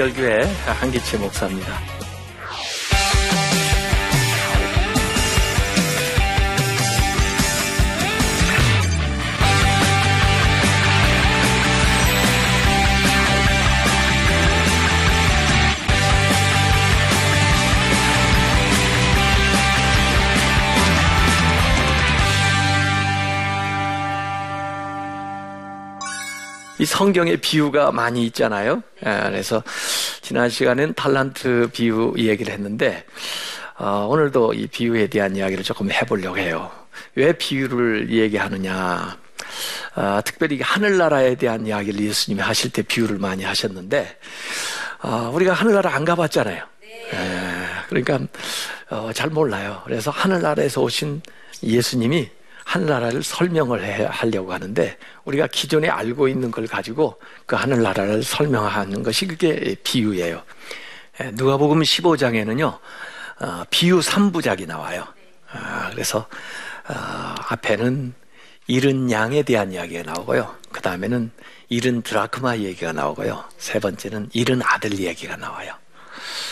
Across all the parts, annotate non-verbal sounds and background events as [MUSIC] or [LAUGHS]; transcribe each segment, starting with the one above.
중앙성결교회 한기채 목사입니다. 이 성경에 비유가 많이 있잖아요. 예, 그래서 지난 시간엔 tal란트 비유 얘기를 했는데 어, 오늘도 이 비유에 대한 이야기를 조금 해보려고 해요. 왜 비유를 얘기하느냐? 어, 특별히 하늘나라에 대한 이야기를 예수님이 하실 때 비유를 많이 하셨는데 어, 우리가 하늘나라 안 가봤잖아요. 예, 그러니까 어, 잘 몰라요. 그래서 하늘나라에서 오신 예수님이 하늘나라를 설명을 해, 하려고 하는데 우리가 기존에 알고 있는 걸 가지고 그 하늘나라를 설명하는 것이 그게 비유예요. 예, 누가복음 15장에는요 어, 비유 3부작이 나와요. 아, 그래서 어, 앞에는 잃은 양에 대한 이야기가 나오고요. 그 다음에는 잃은 드라크마 얘기가 나오고요. 세 번째는 잃은 아들 얘기가 나와요.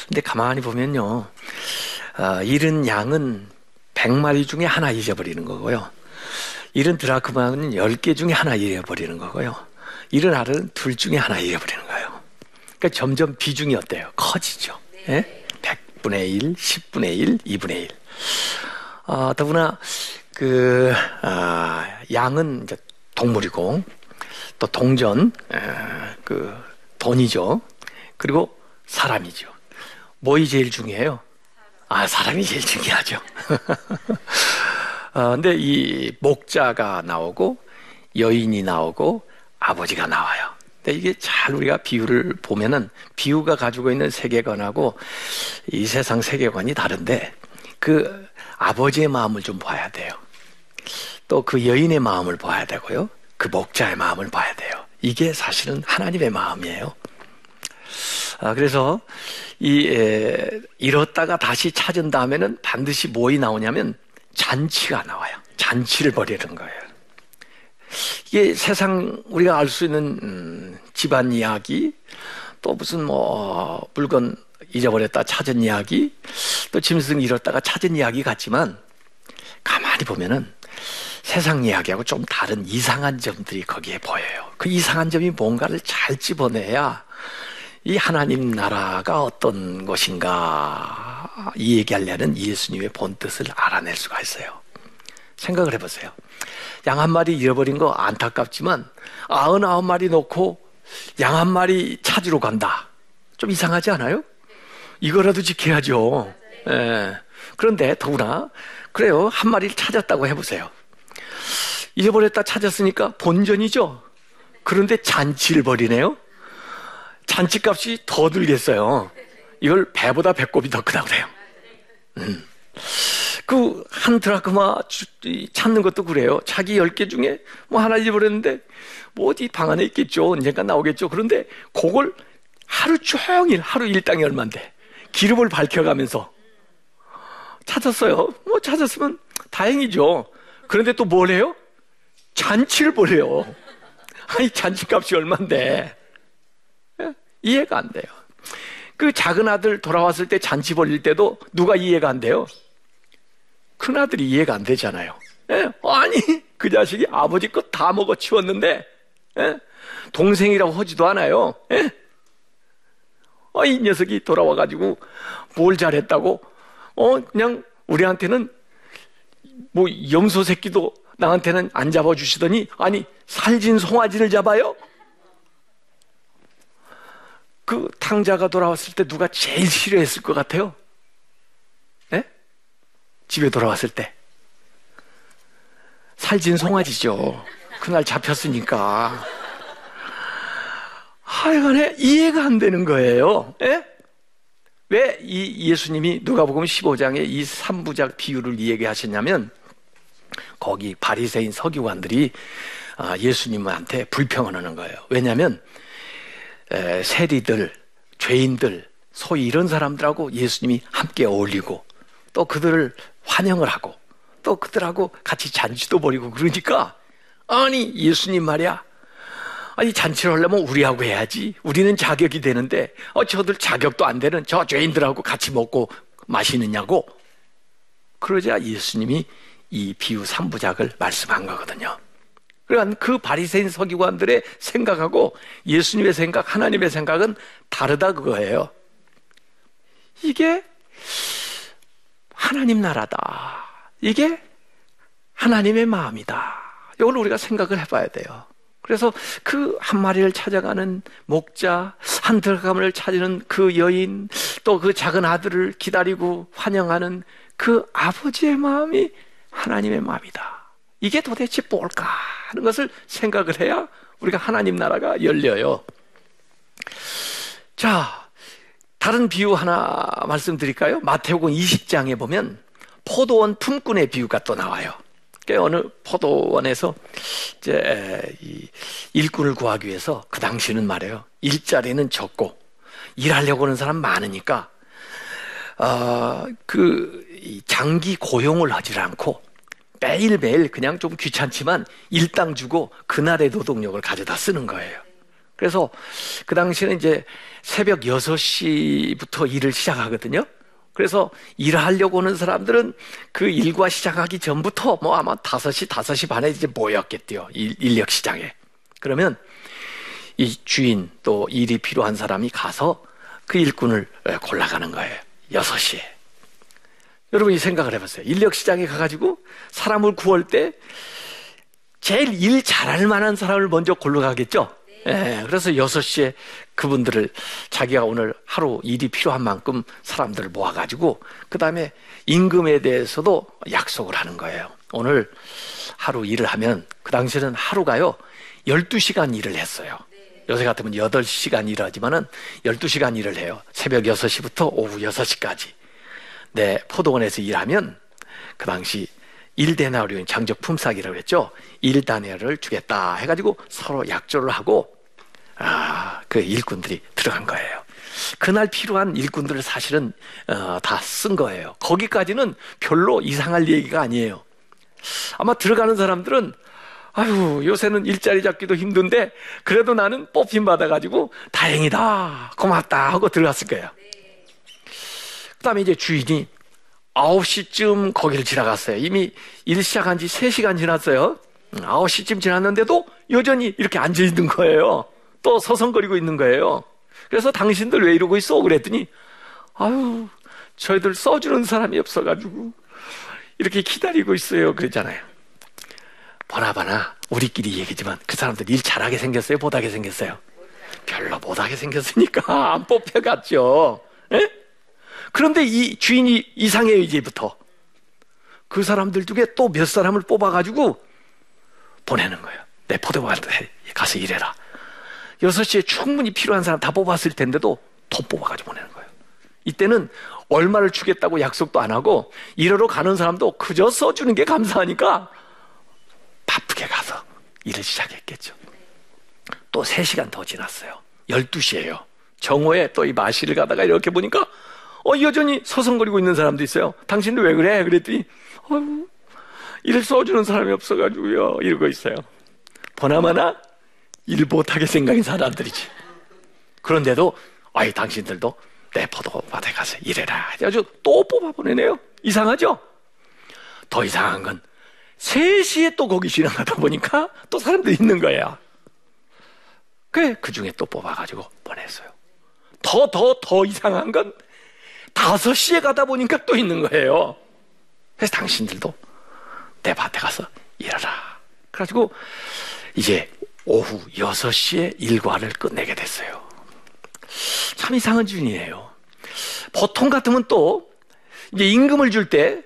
근데 가만히 보면요, 어, 잃은 양은 100마리 중에 하나 잊어버리는 거고요. 이런 드라크마는 10개 중에 하나 잃어버리는 거고요. 이런 알은 둘 중에 하나 잃어버리는 거예요. 그러니까 점점 비중이 어때요? 커지죠. 예? 100분의 1, 10분의 1, 2분의 1. 어, 더구나 그 아, 양은 이제 동물이고 또 동전 에, 그 돈이죠. 그리고 사람이죠. 뭐이 제일 중요해요? 아, 사람이 제일 중요하죠. [LAUGHS] 어, 근데 이 목자가 나오고 여인이 나오고 아버지가 나와요. 근데 이게 잘 우리가 비유를 보면은 비유가 가지고 있는 세계관하고 이 세상 세계관이 다른데 그 아버지의 마음을 좀 봐야 돼요. 또 그 여인의 마음을 봐야 되고요. 그 목자의 마음을 봐야 돼요. 이게 사실은 하나님의 마음이에요. 아, 그래서 이 에, 잃었다가 다시 찾은 다음에는 반드시 뭐이 나오냐면 잔치가 나와요. 잔치를 벌이는 거예요. 이게 세상 우리가 알 수 있는 음, 집안 이야기, 또 무슨 뭐 물건 잊어버렸다 찾은 이야기, 또 짐승 잃었다가 찾은 이야기 같지만 가만히 보면은 세상 이야기하고 좀 다른 이상한 점들이 거기에 보여요. 그 이상한 점이 뭔가를 잘 집어내야 이 하나님 나라가 어떤 것인가 이 얘기하려는 예수님의 본 뜻을 알아낼 수가 있어요. 생각을 해보세요. 양 한 마리 잃어버린 거 안타깝지만 아흔아홉 마리 놓고 양 한 마리 찾으러 간다. 좀 이상하지 않아요? 이거라도 지켜야죠. 예. 그런데 더구나 그래요. 한 마리를 찾았다고 해보세요. 잊어버렸다 찾았으니까 본전이죠. 그런데 잔치를 벌이네요. 잔치값이 더 들겠어요. 이걸 배보다 배꼽이 더 크다고 그래요. 음. 그한 드라크마 찾는 것도 그래요. 자기 열 개 중에 뭐 하나 잊어버렸는데 뭐 어디 방 안에 있겠죠. 언젠가 나오겠죠. 그런데 그걸 하루 종일 하루 일당이 얼만데 기름을 밝혀가면서 찾았어요. 뭐 찾았으면 다행이죠. 그런데 또 뭘 해요? 잔치를 벌여요. 아니 잔치값이 얼만데 이해가 안 돼요. 그 작은 아들 돌아왔을 때 잔치 벌릴 때도 누가 이해가 안 돼요? 큰 아들이 이해가 안 되잖아요. 예? 아니, 그 자식이 아버지 것 다 먹어 치웠는데, 예? 동생이라고 하지도 않아요. 예? 어, 이 녀석이 돌아와가지고 뭘 잘했다고, 어, 그냥 우리한테는 뭐 염소 새끼도 나한테는 안 잡아주시더니, 아니, 살진 송아지를 잡아요? 그 탕자가 돌아왔을 때 누가 제일 싫어했을 것 같아요? 네? 집에 돌아왔을 때. 살진 송아지죠. 그날 잡혔으니까. 하여간에 이해가 안 되는 거예요. 예? 왜 이 예수님이 누가복음 15장에 이 3부작 비유를 얘기하셨냐면 거기 바리새인 서기관들이 아, 예수님한테 불평을 하는 거예요. 왜냐하면 세리들, 죄인들, 소위 이런 사람들하고 예수님이 함께 어울리고 또 그들을 환영을 하고 또 그들하고 같이 잔치도 벌이고 그러니까 아니 예수님 말이야 아니 잔치를 하려면 우리하고 해야지. 우리는 자격이 되는데 어 저들 자격도 안 되는 저 죄인들하고 같이 먹고 마시느냐고. 그러자 예수님이 이 비유 3부작을 말씀한 거거든요. 그러니까 그 바리새인 서기관들의 생각하고 예수님의 생각, 하나님의 생각은 다르다 그거예요. 이게 하나님 나라다. 이게 하나님의 마음이다. 이걸 우리가 생각을 해봐야 돼요. 그래서 그 한 마리를 찾아가는 목자, 한 들감을 찾는 그 여인, 또 그 작은 아들을 기다리고 환영하는 그 아버지의 마음이 하나님의 마음이다. 이게 도대체 뭘까 하는 것을 생각을 해야 우리가 하나님 나라가 열려요. 자, 다른 비유 하나 말씀드릴까요? 마태복음 20장에 보면 포도원 품꾼의 비유가 또 나와요. 어느 포도원에서 이제 일꾼을 구하기 위해서 그 당시는 말이에요. 일자리는 적고 일하려고 하는 사람 많으니까 어, 그 장기 고용을 하지 않고 매일매일 그냥 좀 귀찮지만 일당 주고 그날의 노동력을 가져다 쓰는 거예요. 그래서 그 당시에는 이제 새벽 6시부터 일을 시작하거든요. 그래서 일하려고 오는 사람들은 그 일과 시작하기 전부터 뭐 아마 5시, 5시 반에 이제 모였겠대요. 인력 시장에. 그러면 이 주인 또 일이 필요한 사람이 가서 그 일꾼을 골라가는 거예요. 6시에. 여러분이 생각을 해보세요. 인력 시장에 가가지고 사람을 구할 때 제일 일 잘할 만한 사람을 먼저 골라가겠죠? 예, 그래서 6시에 그분들을 자기가 오늘 하루 일이 필요한 만큼 사람들을 모아가지고 그 다음에 임금에 대해서도 약속을 하는 거예요. 오늘 하루 일을 하면 그 당시에는 하루가요 12시간 일을 했어요. 요새 같으면 8시간 일하지만은 12시간 일을 해요. 새벽 6시부터 오후 6시까지. 네, 포도원에서 일하면 그 당시 1데나리온 장적 품삯이라고 했죠. 1다니엘을 주겠다 해가지고 서로 약조를 하고 아, 그 일꾼들이 들어간 거예요. 그날 필요한 일꾼들을 사실은 어, 다 쓴 거예요. 거기까지는 별로 이상할 얘기가 아니에요. 아마 들어가는 사람들은 아유 요새는 일자리 잡기도 힘든데 그래도 나는 뽑힘 받아가지고 다행이다 고맙다 하고 들어갔을 거예요. 그 다음에 이제 주인이 9시쯤 거기를 지나갔어요. 이미 일 시작한 지 3시간 지났어요. 9시쯤 음, 지났는데도 여전히 이렇게 앉아 있는 거예요. 또 서성거리고 있는 거예요. 그래서 당신들 왜 이러고 있어? 그랬더니, 아유, 저희들 써주는 사람이 없어가지고, 이렇게 기다리고 있어요. 그랬잖아요. 보나보나, 우리끼리 얘기지만 그 사람들 일 잘하게 생겼어요? 못하게 생겼어요? 별로 못하게 생겼으니까 [LAUGHS] 안 뽑혀갔죠. 에? 그런데 이 주인이 이상해요, 이제부터. 그 사람들 중에 또 몇 사람을 뽑아가지고 보내는 거예요. 내 포도밭에 가서 일해라. 6시에 충분히 필요한 사람 다 뽑았을 텐데도 더 뽑아가지고 보내는 거예요. 이때는 얼마를 주겠다고 약속도 안 하고 일하러 가는 사람도 그저 써주는 게 감사하니까 바쁘게 가서 일을 시작했겠죠. 또 3시간 더 지났어요. 12시에요. 정오에 또 이 마실을 가다가 이렇게 보니까 어, 여전히 서성거리고 있는 사람도 있어요. 당신도 왜 그래? 그랬더니, 어휴, 일을 써주는 사람이 없어가지고요. 이러고 있어요. 보나마나 일 못하게 생각인 사람들이지. 그런데도, 아이, 당신들도 내 포도밭에 가서 일해라. 아주 또 뽑아보내네요. 이상하죠? 더 이상한 건 3시에 또 거기 지나가다 보니까 또 사람들이 있는 거야. 그래, 그 중에 또 뽑아가지고 보냈어요. 더, 더, 더 이상한 건 다섯 시에 가다 보니까 또 있는 거예요. 그래서 당신들도 내 밭에 가서 일하라. 그래가지고 이제 오후 6시에 일과를 끝내게 됐어요. 참 이상한 주인이에요. 보통 같으면 또 이제 임금을 줄 때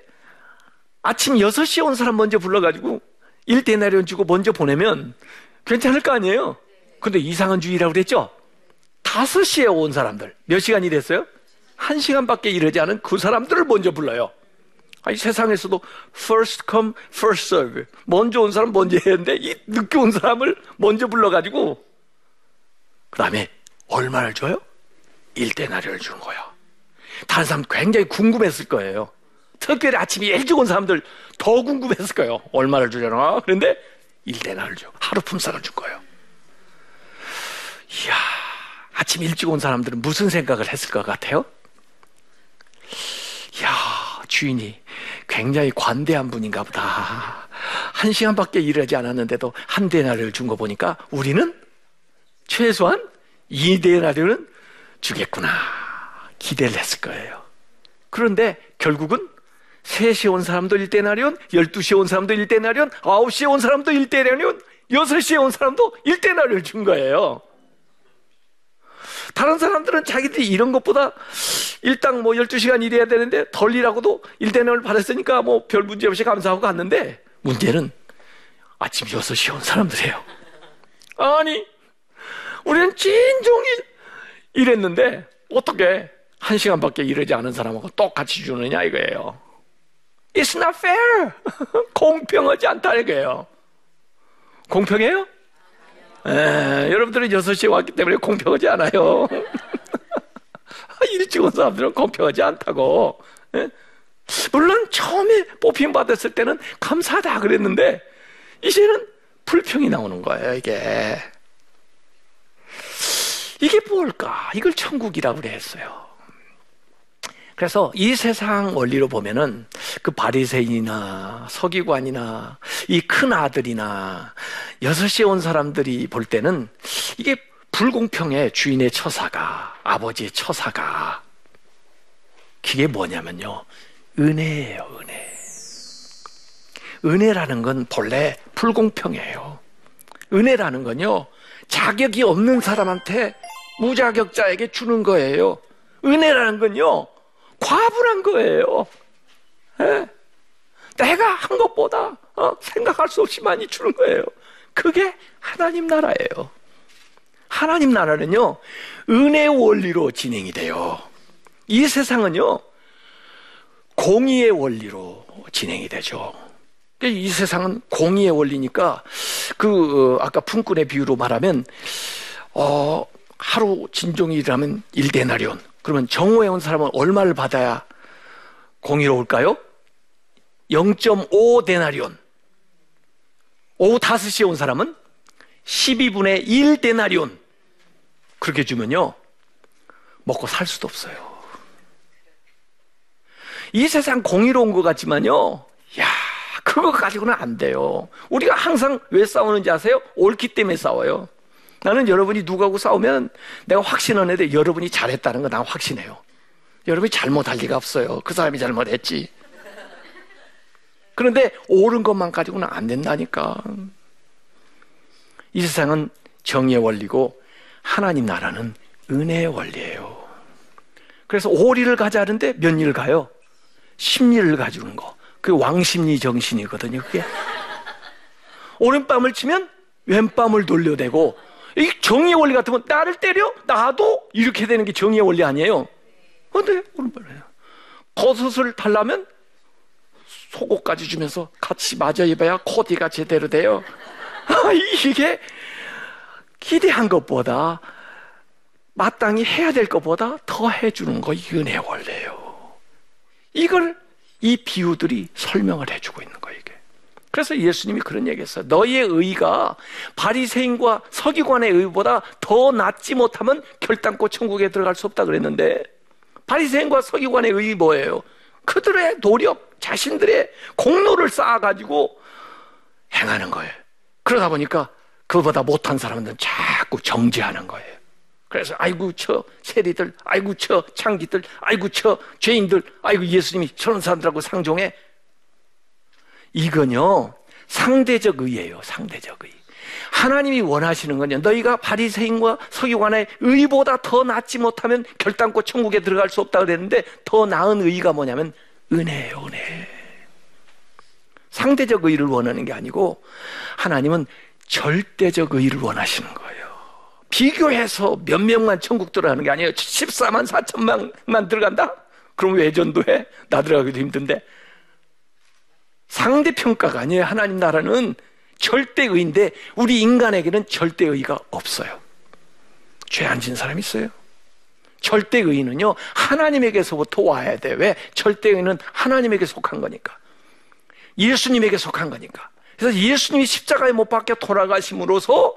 아침 6시에 온 사람 먼저 불러가지고 1대나리온 주고 먼저 보내면 괜찮을 거 아니에요? 근데 이상한 주의라고 그랬죠? 5시에 온 사람들 몇 시간이 됐어요? 한 시간밖에 이르지 않은 그 사람들을 먼저 불러요. 아니, 세상에서도 first come, first serve. 먼저 온 사람 먼저 해야 하는데, 이 늦게 온 사람을 먼저 불러가지고, 그 다음에 얼마를 줘요? 일대나리를 주는 거예요. 다른 사람 굉장히 궁금했을 거예요. 특별히 아침에 일찍 온 사람들 더 궁금했을 거예요. 얼마를 주려나? 그런데 일대나를 줘. 하루 품삯을 줄 거예요. 이야, 아침 일찍 온 사람들은 무슨 생각을 했을 것 같아요? 이야, 주인이 굉장히 관대한 분인가 보다. 한 시간밖에 일하지 않았는데도 한 대나리를 준 거 보니까 우리는 최소한 이 대나리는 주겠구나. 기대를 했을 거예요. 그런데 결국은 3시에 온 사람도 1대나리온, 12시에 온 사람도 1대나리온, 9시에 온 사람도 1대나리온, 6시에 온 사람도 1대나리를 준 거예요. 다른 사람들은 자기들이 이런 것보다 일당 뭐 12시간 일해야 되는데 덜 일하고도 1대나리를 받았으니까 뭐 별 문제 없이 감사하고 갔는데 문제는 아침 6시에 온 사람들이에요. 아니, 우리는 진종일 일했는데 어떻게 한 시간밖에 일하지 않은 사람하고 똑같이 주느냐 이거예요. It's not fair. [LAUGHS] 공평하지 않다 이거예요. 공평해요? 에, 여러분들은 6시에 왔기 때문에 공평하지 않아요. [LAUGHS] 일찍 온 사람들은 공평하지 않다고. 에? 물론 처음에 뽑힘 받았을 때는 감사하다 그랬는데 이제는 불평이 나오는 거예요, 이게. 이게 뭘까? 이걸 천국이라고 그랬어요. 그래서 이 세상 원리로 보면은 그 바리새인이나 서기관이나 이 큰 아들이나 여섯 시에 온 사람들이 볼 때는 이게 불공평해 주인의 처사가 아버지의 처사가 그게 뭐냐면요. 은혜예요 은혜. 은혜라는 건 본래 불공평해요. 은혜라는 건요 자격이 없는 사람한테 무자격자에게 주는 거예요. 은혜라는 건요 과분한 거예요. 예? 내가 한 것보다 어? 생각할 수 없이 많이 주는 거예요. 그게 하나님 나라예요. 하나님 나라는요, 은혜 원리로 진행이 돼요. 이 세상은요, 공의의 원리로 진행이 되죠. 이 세상은 공의의 원리니까, 그, 어, 아까 품꾼의 비유로 말하면, 어, 하루 진종이 일하면 1데나리온, 그러면 정오에 온 사람은 얼마를 받아야 공의로울까요? 0.5 데나리온. 오후 5시에 온 사람은 12분의 1 데나리온. 그렇게 주면요. 먹고 살 수도 없어요. 이 세상 공의로운 것 같지만요. 야, 그거 가지고는 안 돼요. 우리가 항상 왜 싸우는지 아세요? 옳기 때문에 싸워요. 나는 여러분이 누구하고 싸우면 내가 확신하는데 여러분이 잘했다는 거 난 확신해요. 여러분이 잘못할 리가 없어요. 그 사람이 잘못했지. 그런데 옳은 것만 가지고는 안 된다니까. 이 세상은 정의의 원리고 하나님 나라는 은혜의 원리예요. 그래서 오리를 가자는데 몇 일을 가요? 심리를 가지는 거. 그 왕심리 정신이거든요, 그게. 오른밤을 치면 왼밤을 돌려대고 이 정의의 원리 같으면 나를 때려? 나도? 이렇게 되는 게 정의의 원리 아니에요? 근데 오른발이에요. 겉옷을 달라면 속옷까지 주면서 같이 맞아 입어야 코디가 제대로 돼요. [LAUGHS] 이게 기대한 것보다 마땅히 해야 될 것보다 더 해주는 거 이은혜 원리예요. 이걸 이 비유들이 설명을 해주고 있는 거예요. 그래서 예수님이 그런 얘기했어요. 너희의 의가 바리새인과 서기관의 의보다 더 낫지 못하면 결단코 천국에 들어갈 수 없다 그랬는데 바리새인과 서기관의 의이 뭐예요? 그들의 노력, 자신들의 공로를 쌓아가지고 행하는 거예요. 그러다 보니까 그보다 못한 사람들은 자꾸 정지하는 거예요. 그래서 아이고 저 세리들, 아이고 저 창기들, 아이고 저 죄인들, 아이고 예수님이 저런 사람들하고 상종해 이건요 상대적 의예요. 상대적 의. 하나님이 원하시는 건요. 너희가 바리새인과 서기관의 의보다 더 낫지 못하면 결단코 천국에 들어갈 수 없다 그랬는데 더 나은 의가 뭐냐면 은혜예요. 은혜. 상대적 의를 원하는 게 아니고 하나님은 절대적 의를 원하시는 거예요. 비교해서 몇 명만 천국 들어가는 게 아니에요. 14만 4천만만 들어간다? 그럼 왜 전도 해? 나 들어가기도 힘든데. 상대평가가 아니에요. 하나님 나라는 절대의인데 우리 인간에게는 절대의가 없어요. 죄 안 진 사람 있어요? 절대의는요 하나님에게서부터 와야 돼. 왜? 절대의는 하나님에게 속한 거니까. 예수님에게 속한 거니까. 그래서 예수님이 십자가에 못 박혀 돌아가심으로써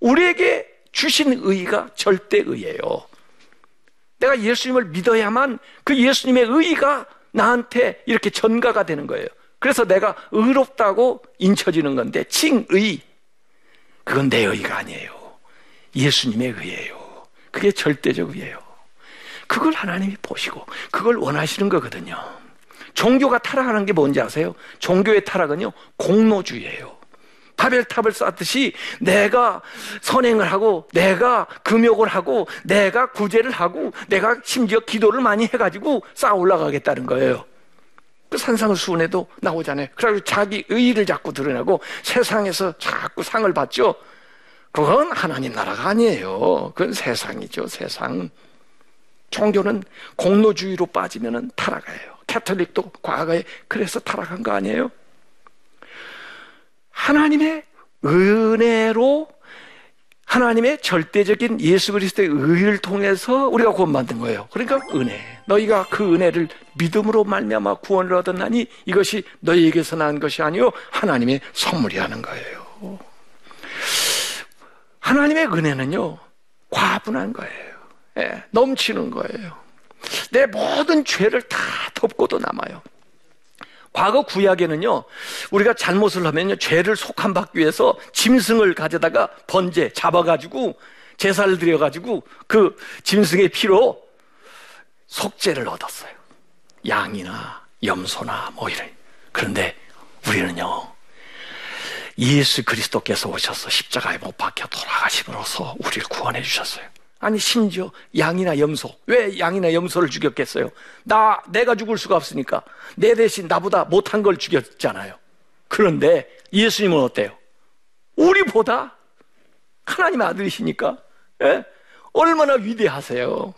우리에게 주신 의가 절대 의예요. 내가 예수님을 믿어야만 그 예수님의 의가 나한테 이렇게 전가가 되는 거예요. 그래서 내가 의롭다고 인쳐지는 건데 칭의 그건 내 의가 아니에요. 예수님의 의예요. 그게 절대적 의예요. 그걸 하나님이 보시고 그걸 원하시는 거거든요. 종교가 타락하는 게 뭔지 아세요? 종교의 타락은요 공로주의예요. 바벨탑을 쌓듯이 내가 선행을 하고 내가 금욕을 하고 내가 구제를 하고 내가 심지어 기도를 많이 해가지고 쌓아 올라가겠다는 거예요. 그 산상을 수훈에도 나오잖아요. 그래서 자기 의의를 자꾸 드러내고 세상에서 자꾸 상을 받죠. 그건 하나님 나라가 아니에요. 그건 세상이죠, 세상. 종교는 공로주의로 빠지면 타락해요. 캐톨릭도 과거에 그래서 타락한 거 아니에요? 하나님의 은혜로 하나님의 절대적인 예수 그리스도의 의를 통해서 우리가 구원받는 거예요. 그러니까 은혜. 너희가 그 은혜를 믿음으로 말미암아 구원을 얻었나니 이것이 너희에게서 난 것이 아니요 하나님의 선물이라는 거예요. 하나님의 은혜는요 과분한 거예요. 예, 넘치는 거예요. 내 모든 죄를 다 덮고도 남아요. 과거 구약에는요, 우리가 잘못을 하면요, 죄를 속함받기 위해서 짐승을 가져다가 번제, 잡아가지고, 제사를 드려가지고, 그 짐승의 피로 속죄를 얻었어요. 양이나 염소나 뭐 이런. 그런데 우리는요, 예수 그리스도께서 오셔서 십자가에 못 박혀 돌아가심으로써 우리를 구원해 주셨어요. 아니 심지어 양이나 염소 왜 양이나 염소를 죽였겠어요? 나 내가 죽을 수가 없으니까 내 대신 나보다 못한 걸 죽였잖아요. 그런데 예수님은 어때요? 우리보다 하나님의 아들이시니까 예? 얼마나 위대하세요.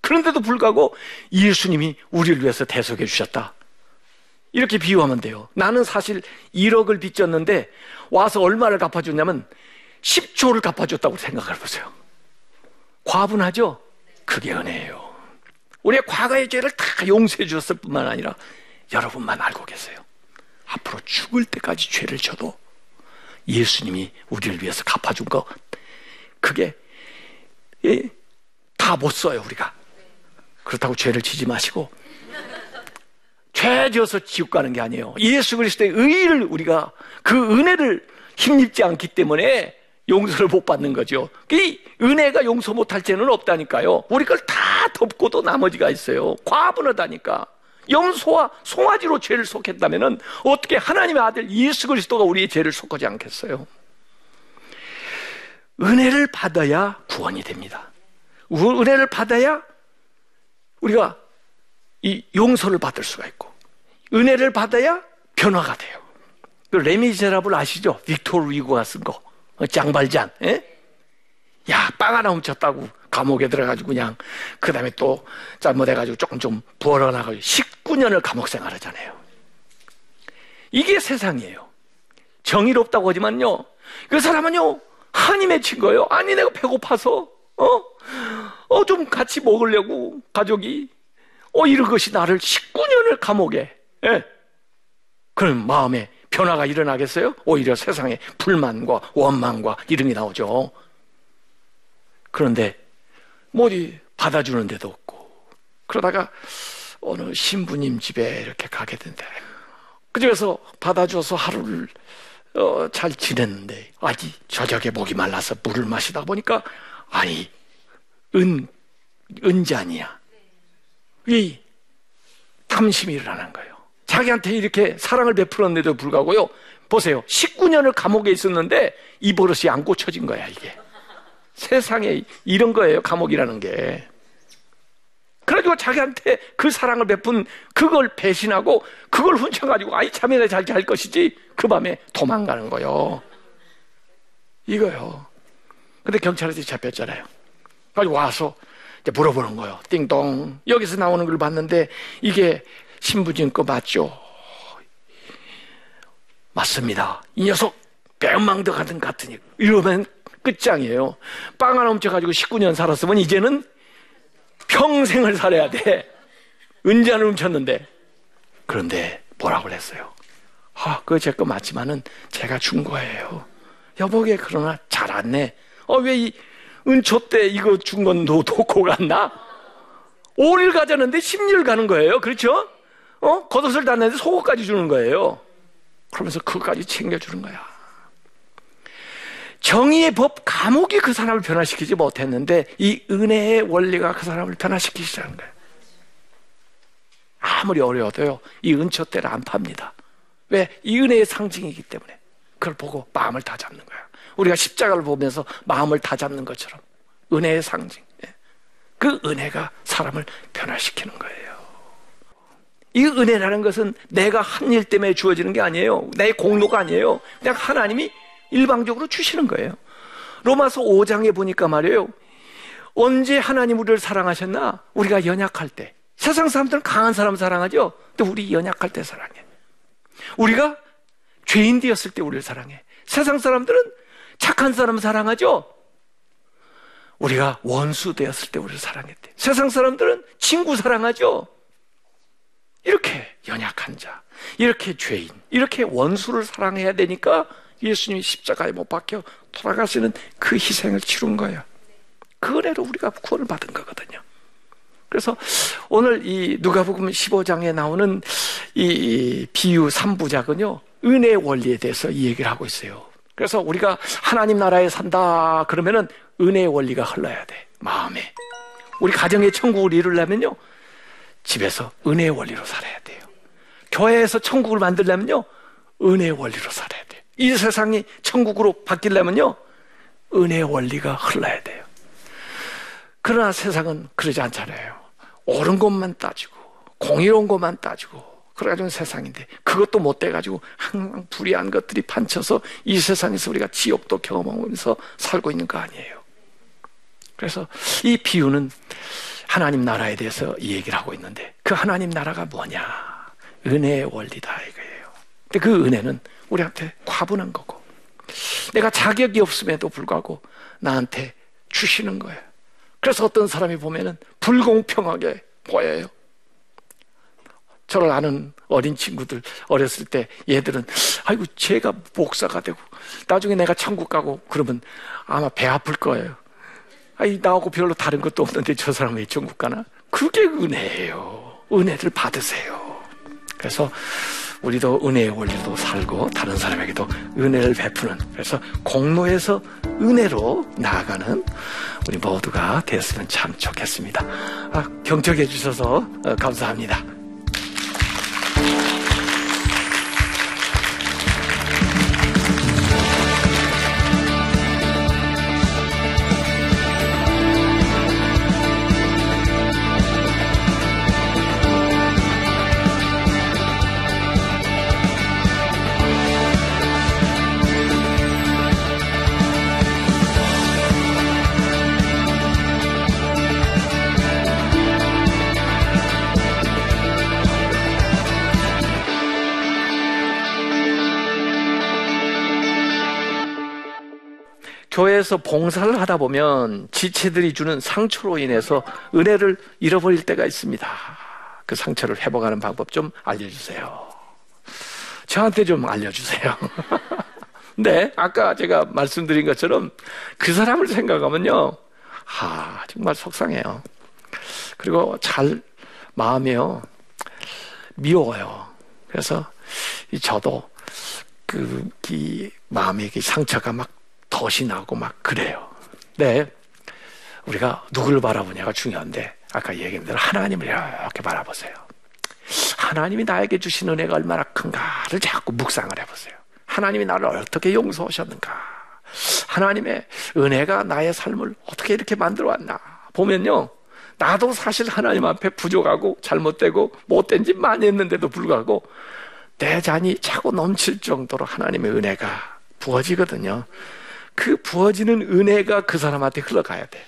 그런데도 불구하고 예수님이 우리를 위해서 대속해 주셨다. 이렇게 비유하면 돼요. 나는 사실 1억을 빚졌는데 와서 얼마를 갚아줬냐면 10조를 갚아줬다고 생각해 보세요. 과분하죠? 그게 은혜예요. 우리의 과거의 죄를 다 용서해 주셨을 뿐만 아니라 여러분만 알고 계세요. 앞으로 죽을 때까지 죄를 져도 예수님이 우리를 위해서 갚아준 거 그게 예, 다못 써요 우리가 그렇다고 죄를 지지 마시고 죄 지어서 지옥 가는 게 아니에요 예수 그리스도의 의를 우리가 그 은혜를 힘입지 않기 때문에 용서를 못 받는 거죠. 이 은혜가 용서 못할 죄는 없다니까요. 우리 걸 다 덮고도 나머지가 있어요. 과분하다니까. 염소와 송아지로 죄를 속했다면 어떻게 하나님의 아들 예수 그리스도가 우리의 죄를 속하지 않겠어요? 은혜를 받아야 구원이 됩니다. 은혜를 받아야 우리가 이 용서를 받을 수가 있고 은혜를 받아야 변화가 돼요. 그 레미제라블 아시죠? 빅토르 위고가 쓴 거. 어, 짱발잔, 예? 야, 빵 하나 훔쳤다고 감옥에 들어가지고 그냥, 그 다음에 또 잘못해가지고 조금 좀 부어나가지고 19년을 감옥 생활하잖아요. 이게 세상이에요. 정의롭다고 하지만요, 그 사람은요, 한이 맺힌 거예요. 아니, 내가 배고파서, 어? 어, 좀 같이 먹으려고, 가족이. 어, 이런 것이 나를 19년을 감옥에, 예? 그런 마음에 변화가 일어나겠어요? 오히려 세상에 불만과 원망과 게 나오죠. 그런데 뭐 어디 받아주는 데도 없고 그러다가 어느 신부님 집에 이렇게 가게 된대. 그중에서 받아줘서 하루를 어, 잘 지냈는데 아직 저녁에 목이 말라서 물을 마시다 보니까 아니 은 은잔이야. 이 탐심이 일어나는 거예요. 자기한테 이렇게 사랑을 베풀었는데도 불구하고요. 보세요. 19년을 감옥에 있었는데 이 버릇이 안 고쳐진 거야, 이게. 세상에 이런 거예요, 감옥이라는 게. 그래가지고 자기한테 그 사랑을 베푼 그걸 배신하고 그걸 훔쳐가지고 아이 참여나 잘잘 것이지 그 밤에 도망가는 거요. 이거요. 근데 경찰한테 잡혔잖아요. 가지고 와서 물어보는 거예요. 띵동. 여기서 나오는 걸 봤는데 이게 신부진 거 맞죠? 맞습니다. 이 녀석 백망도 같은 같으니 이러면 끝장이에요. 빵 하나 훔쳐가지고 19년 살았으면 이제는 평생을 살아야 돼. 은잔을 훔쳤는데. 그런데 뭐라고 그랬어요? 아, 그거 제 거 맞지만은 제가 준 거예요. 여보게 그러나 잘 안네. 어, 왜 이 은초 때 이거 준건 놓고 갔나? 5일 가자는데 10일 가는 거예요. 그렇죠? 어? 겉옷을 닫는데 속옷까지 주는 거예요. 그러면서 그것까지 챙겨주는 거야. 정의의 법 감옥이 그 사람을 변화시키지 못했는데 이 은혜의 원리가 그 사람을 변화시키시라는 거예요. 아무리 어려워도요, 이 은초 때를 안 팝니다. 왜? 이 은혜의 상징이기 때문에. 그걸 보고 마음을 다 잡는 거야. 우리가 십자가를 보면서 마음을 다 잡는 것처럼 은혜의 상징. 예. 그 은혜가 사람을 변화시키는 거예요. 이 은혜라는 것은 내가 한 일 때문에 주어지는 게 아니에요. 내 공로가 아니에요. 그냥 하나님이 일방적으로 주시는 거예요. 로마서 5장에 보니까 말이에요. 언제 하나님 우리를 사랑하셨나? 우리가 연약할 때. 세상 사람들은 강한 사람 사랑하죠? 근데 우리 연약할 때 사랑해. 우리가 죄인 되었을 때 우리를 사랑해. 세상 사람들은 착한 사람 사랑하죠? 우리가 원수 되었을 때 우리를 사랑했대. 세상 사람들은 친구 사랑하죠? 이렇게 연약한 자, 이렇게 죄인, 이렇게 원수를 사랑해야 되니까 예수님이 십자가에 못 박혀 돌아가시는 그 희생을 치룬 거예요. 그 은혜로 우리가 구원을 받은 거거든요. 그래서 오늘 이 누가복음 15장에 나오는 이 비유 3부작은요. 은혜의 원리에 대해서 이 얘기를 하고 있어요. 그래서 우리가 하나님 나라에 산다 그러면은 은혜의 원리가 흘러야 돼. 마음에. 우리 가정의 천국을 이루려면요. 집에서 은혜의 원리로 살아야 돼요. 교회에서 천국을 만들려면요. 은혜의 원리로 살아야 돼요. 이 세상이 천국으로 바뀌려면요. 은혜의 원리가 흘러야 돼요. 그러나 세상은 그러지 않잖아요. 옳은 것만 따지고, 공의로운 것만 따지고, 그래가지고 세상인데, 그것도 못 돼가지고 항상 불의한 것들이 판쳐서 이 세상에서 우리가 지옥도 경험하면서 살고 있는 거 아니에요. 그래서 이 비유는 하나님 나라에 대해서 이 얘기를 하고 있는데 그 하나님 나라가 뭐냐? 은혜의 원리다 이거예요. 근데 그 은혜는 우리한테 과분한 거고 내가 자격이 없음에도 불구하고 나한테 주시는 거예요. 그래서 어떤 사람이 보면은 불공평하게 보여요. 저를 아는 어린 친구들 어렸을 때 얘들은 아이고 제가 목사가 되고 나중에 내가 천국 가고 그러면 아마 배 아플 거예요. 아니, 나하고 별로 다른 것도 없는데 저 사람 왜 천국 가나? 그게 은혜예요. 은혜를 받으세요. 그래서 우리도 은혜의 원리도 살고 다른 사람에게도 은혜를 베푸는 그래서 공로에서 은혜로 나아가는 우리 모두가 됐으면 참 좋겠습니다. 아, 경청해 주셔서 어, 감사합니다. 교회에서 봉사를 하다 보면 지체들이 주는 상처로 인해서 은혜를 잃어버릴 때가 있습니다. 그 상처를 회복하는 방법 좀 알려주세요. 저한테 좀 알려주세요. [LAUGHS] 네, 아까 제가 말씀드린 것처럼 그 사람을 생각하면요. 아, 정말 속상해요. 그리고 잘 마음이요. 미워요. 그래서 저도 그, 이 마음의 상처가 막 덫이 나고 막 그래요. 네. 우리가 누구를 바라보냐가 중요한데, 아까 얘기한 대로 하나님을 이렇게 바라보세요. 하나님이 나에게 주신 은혜가 얼마나 큰가를 자꾸 묵상을 해보세요. 하나님이 나를 어떻게 용서하셨는가? 하나님의 은혜가 나의 삶을 어떻게 이렇게 만들어 왔나? 보면요. 나도 사실 하나님 앞에 부족하고 잘못되고 못된 짓 많이 했는데도 불구하고 내 잔이 차고 넘칠 정도로 하나님의 은혜가 부어지거든요. 그 부어지는 은혜가 그 사람한테 흘러가야 돼.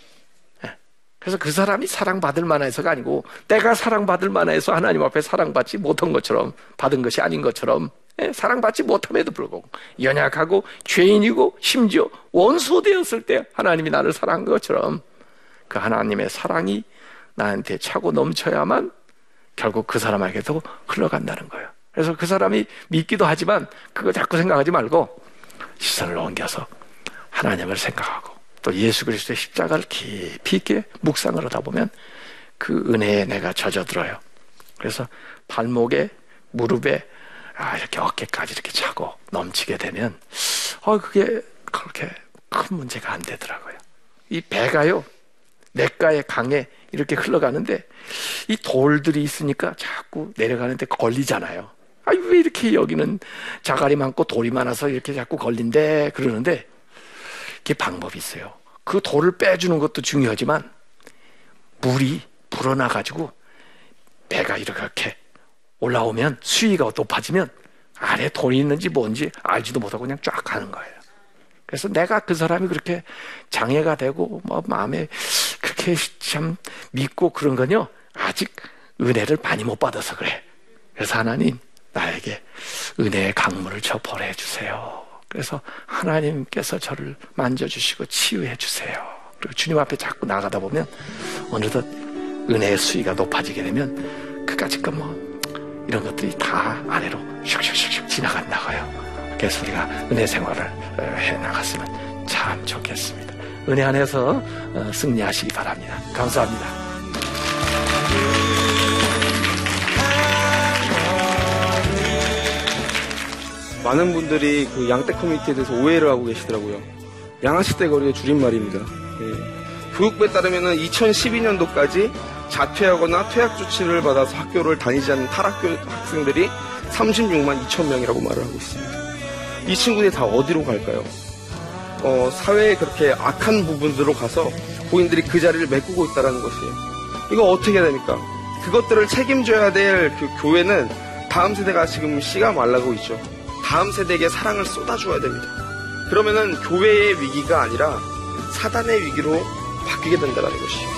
예. 그래서 그 사람이 사랑받을 만해서가 아니고 내가 사랑받을 만해서 하나님 앞에 사랑받지 못한 것처럼 받은 것이 아닌 것처럼 예, 사랑받지 못함에도 불구하고 연약하고 죄인이고 심지어 원수 되었을 때 하나님이 나를 사랑한 것처럼 그 하나님의 사랑이 나한테 차고 넘쳐야만 결국 그 사람에게도 흘러간다는 거예요. 그래서 그 사람이 믿기도 하지만 그거 자꾸 생각하지 말고 시선을 옮겨서 하나님을 생각하고 또 예수 그리스도의 십자가를 깊이 있게 묵상을 하다 보면 그 은혜에 내가 젖어들어요. 그래서 발목에 무릎에 아, 이렇게 어깨까지 이렇게 차고 넘치게 되면 어 그게 그렇게 큰 문제가 안 되더라고요. 이 배가요 냇가의 강에 이렇게 흘러가는데 이 돌들이 있으니까 자꾸 내려가는데 걸리잖아요. 아, 왜 이렇게 여기는 자갈이 많고 돌이 많아서 이렇게 자꾸 걸린대 그러는데 이게 방법이 있어요. 그 돌을 빼주는 것도 중요하지만 물이 불어나 가지고 배가 이렇게 올라오면 수위가 높아지면 아래 돌이 있는지 뭔지 알지도 못하고 그냥 쫙 가는 거예요. 그래서 내가 그 사람이 그렇게 장애가 되고 뭐 마음에 그렇게 참 믿고 그런 건요 아직 은혜를 많이 못 받아서 그래. 그래서 하나님 나에게 은혜의 강물을 저 보내 주세요. 그래서 하나님께서 저를 만져주시고 치유해 주세요. 그리고 주님 앞에 자꾸 나가다 보면 어느덧 은혜의 수위가 높아지게 되면 그까짓 것뭐 이런 것들이 다 아래로 슉슉슉슉 지나간다고요. 그래서 우리가 은혜 생활을 어, 해 나갔으면 참 좋겠습니다. 은혜 안에서 어, 승리하시기 바랍니다. 감사합니다. 많은 분들이 그 양떼 커뮤니티에 대해서 오해를 하고 계시더라고요. 양아시대 거리의 줄임말입니다. 예. 교육부에 따르면 2012년도까지 자퇴하거나 퇴학 조치를 받아서 학교를 다니지 않는 탈학교 학생들이 36만 2천 명이라고 말을 하고 있습니다. 이 친구들이 다 어디로 갈까요? 어, 사회에 그렇게 악한 부분들로 가서 본인들이 그 자리를 메꾸고 있다는 것이에요. 이거 어떻게 해야 됩니까? 그것들을 책임져야 될 그 교회는 다음 세대가 지금 씨가 말라고 있죠. 다음 세대에게 사랑을 쏟아줘야 됩니다. 그러면은 교회의 위기가 아니라 사단의 위기로 바뀌게 된다는 것이에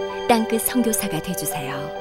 땅끝 성교사가 되주세요